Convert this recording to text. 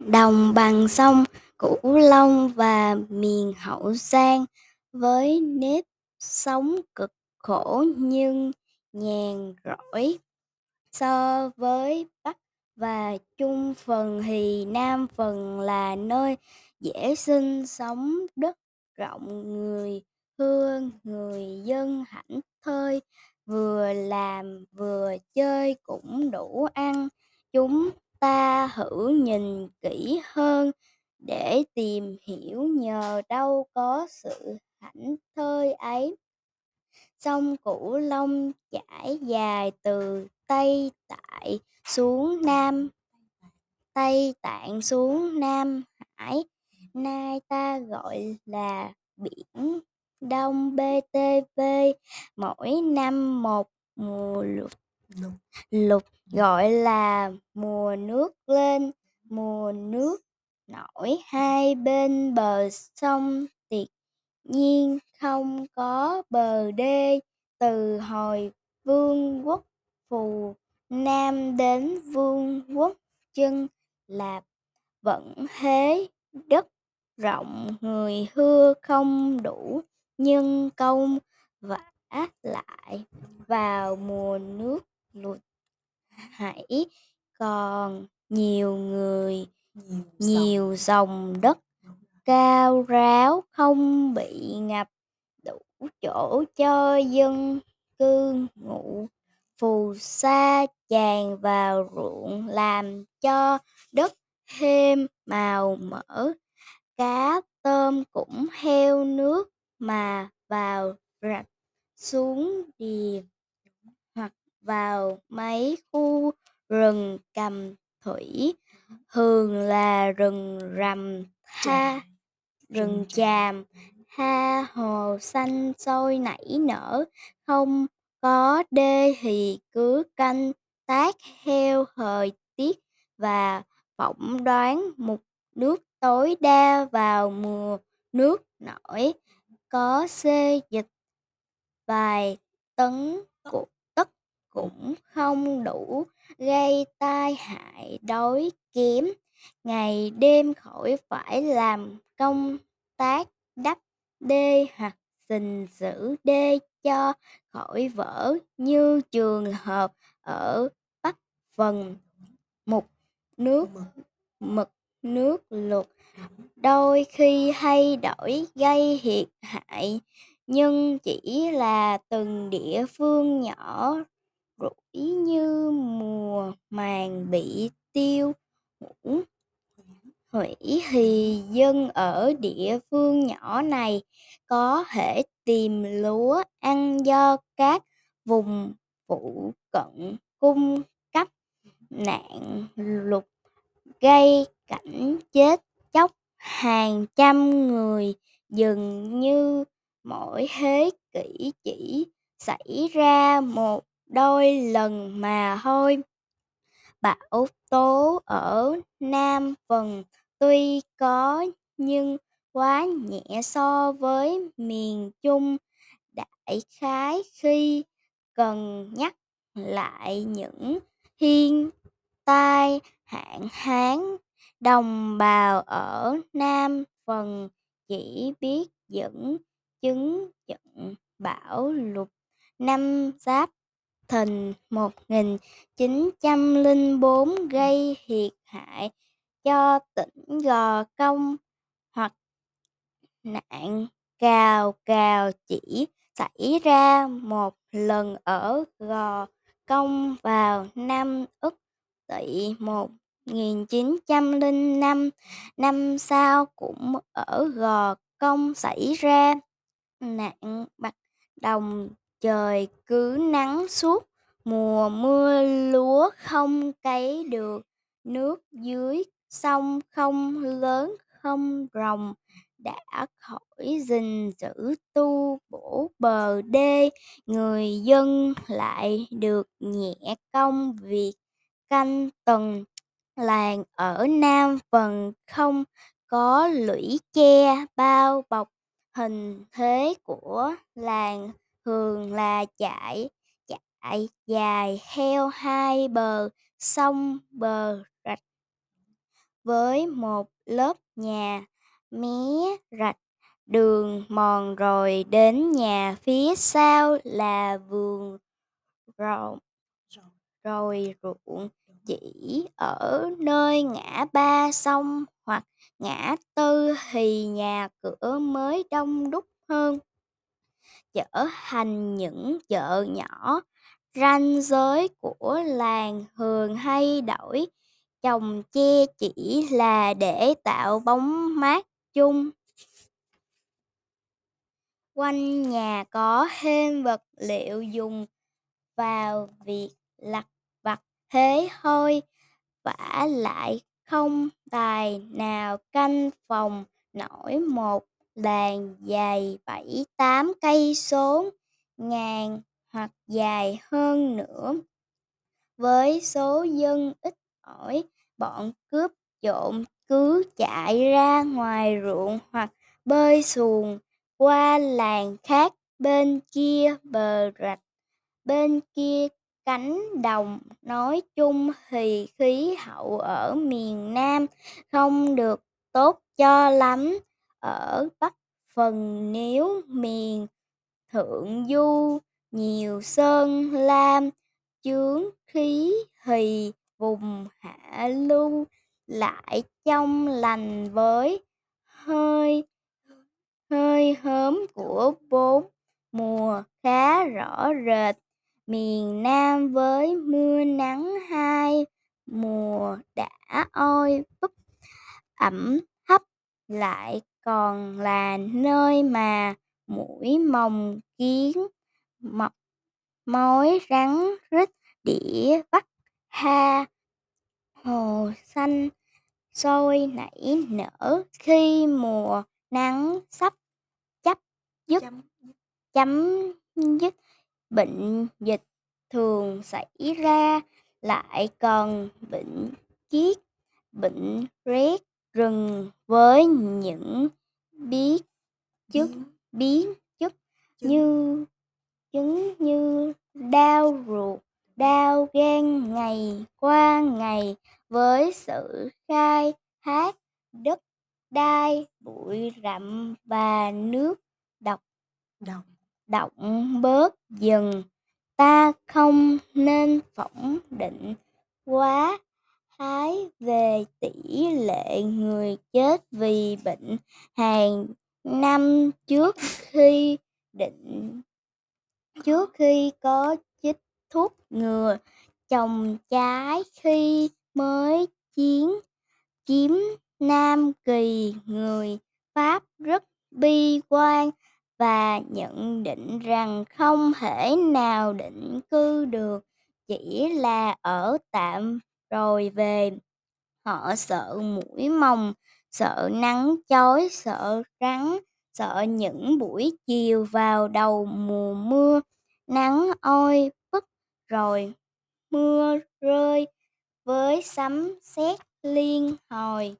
Đồng bằng sông Cửu Long và miền Hậu Giang với nếp sống cực khổ nhưng nhàn rỗi so với Bắc và Trung phần thì Nam phần là nơi dễ sinh sống, đất rộng, người thưa người dân hãnh thơi, vừa làm vừa chơi cũng đủ ăn, chúng ta thử nhìn kỹ hơn để tìm hiểu nhờ đâu có sự hảnh thơi ấy. Sông Cửu Long trải dài từ Tây Tại xuống Nam Tây Tạng xuống Nam Hải, nay ta gọi là Biển Đông BTV, mỗi năm một mùa Lục. Lục gọi là mùa nước lên, mùa nước nổi hai bên bờ sông tuyệt nhiên không có bờ đê từ hồi vương quốc phù Nam đến vương quốc chân Lạp vẫn thế đất rộng người hưa không đủ nhân công vả lại vào mùa nước lụt hãy còn nhiều người nhiều dòng đất cao ráo không bị ngập đủ chỗ cho dân cư ngụ phù sa tràn vào ruộng làm cho đất thêm màu mỡ. Cá tôm cũng theo nước mà vào rạch xuống đìa vào mấy khu rừng cầm thủy. Thường là rừng rầm tha rừng tràm tha hồ xanh sôi nảy nở. Không có đê thì cứ canh tác theo thời tiết và phỏng đoán mực nước tối đa vào mùa nước nổi. Có xê dịch vài tấn của cũng không đủ gây tai hại đói kém ngày đêm khỏi phải làm công tác đắp đê hoặc gìn giữ đê cho khỏi vỡ như trường hợp ở Bắc phần mục nước mực. nước lụt đôi khi thay đổi gây thiệt hại nhưng chỉ là từng địa phương nhỏ rủi như mùa màng bị tiêu hủy hủy thì dân ở địa phương nhỏ này có thể tìm lúa ăn do các vùng phụ cận cung cấp nạn lụt, gây cảnh chết chóc. Hàng trăm người dường như mỗi thế kỷ chỉ xảy ra một đôi lần mà thôi. Bão tố ở Nam phần tuy có nhưng quá nhẹ so với miền Trung. Đại khái khi cần nhắc lại những thiên tai hạn hán, đồng bào ở Nam phần chỉ biết dẫn chứng trận bão lụt. Năm Giáp Thìn 1904 gây thiệt hại cho tỉnh Gò Công hoặc nạn cào cào chỉ xảy ra một lần ở Gò Công vào năm Ất Tỵ 1905 năm. Sau cũng ở Gò Công xảy ra nạn bạc đồng trời cứ nắng suốt, mùa mưa lúa không cấy được, nước dưới sông không lớn, không ròng đã khỏi gìn giữ tu bổ bờ đê, người dân lại được nhẹ công việc. Canh từng làng ở Nam phần không có lũy tre bao bọc. Hình thế của làng thường là chạy chạy dài theo hai bờ, sông bờ rạch. Với một lớp nhà mé rạch, đường mòn rồi đến nhà phía sau là vườn rộng. Rồi ruộng chỉ ở nơi ngã ba sông hoặc ngã tư thì nhà cửa mới đông đúc hơn chở hành những chợ nhỏ ranh giới của làng thường hay đổi. Trồng che chỉ là để tạo bóng mát chung. Quanh nhà có thêm vật liệu dùng vào việc lặt vặt thế thôi, vả lại không tài nào canh phòng nổi một làng dài bảy tám cây số, ngàn hoặc dài hơn nữa. Với số dân ít ỏi, bọn cướp trộm cứ chạy ra ngoài ruộng hoặc bơi xuồng qua làng khác bên kia bờ rạch. Bên kia cánh đồng nói chung thì khí hậu ở miền Nam không được tốt cho lắm ở Bắc phần nếu miền Thượng Du, nhiều sơn, lam, chướng khí thì vùng hạ lưu lại trong lành với hơi hơi hớm của bốn mùa khá rõ rệt. Miền Nam với mưa nắng hai mùa đã oi bức ẩm thấp lại còn là nơi mà mũi mồng kiến mọc mối rắn rít đĩa bắt ha hồ xanh sôi nảy nở khi mùa nắng sắp chấp dứt. Chấm dứt. Bệnh dịch thường xảy ra lại còn bệnh kiết bệnh rét rừng với những biết chất biến chất như chứng như đau ruột đau gan ngày qua ngày với sự khai thác đất đai bụi rậm và nước độc. Đồng. động bớt dần ta không nên phỏng định quá thái về tỷ lệ người chết vì bệnh hàng năm trước khi định, trước khi có chích thuốc ngừa trồng trái khi mới chiến chiếm Nam Kỳ người Pháp rất bi quan và nhận định rằng không thể nào định cư được, chỉ là ở tạm rồi về, họ sợ mũi mồng, sợ nắng chói, sợ rắn, sợ những buổi chiều vào đầu mùa mưa. Nắng oi bức, rồi mưa rơi với sấm sét liên hồi.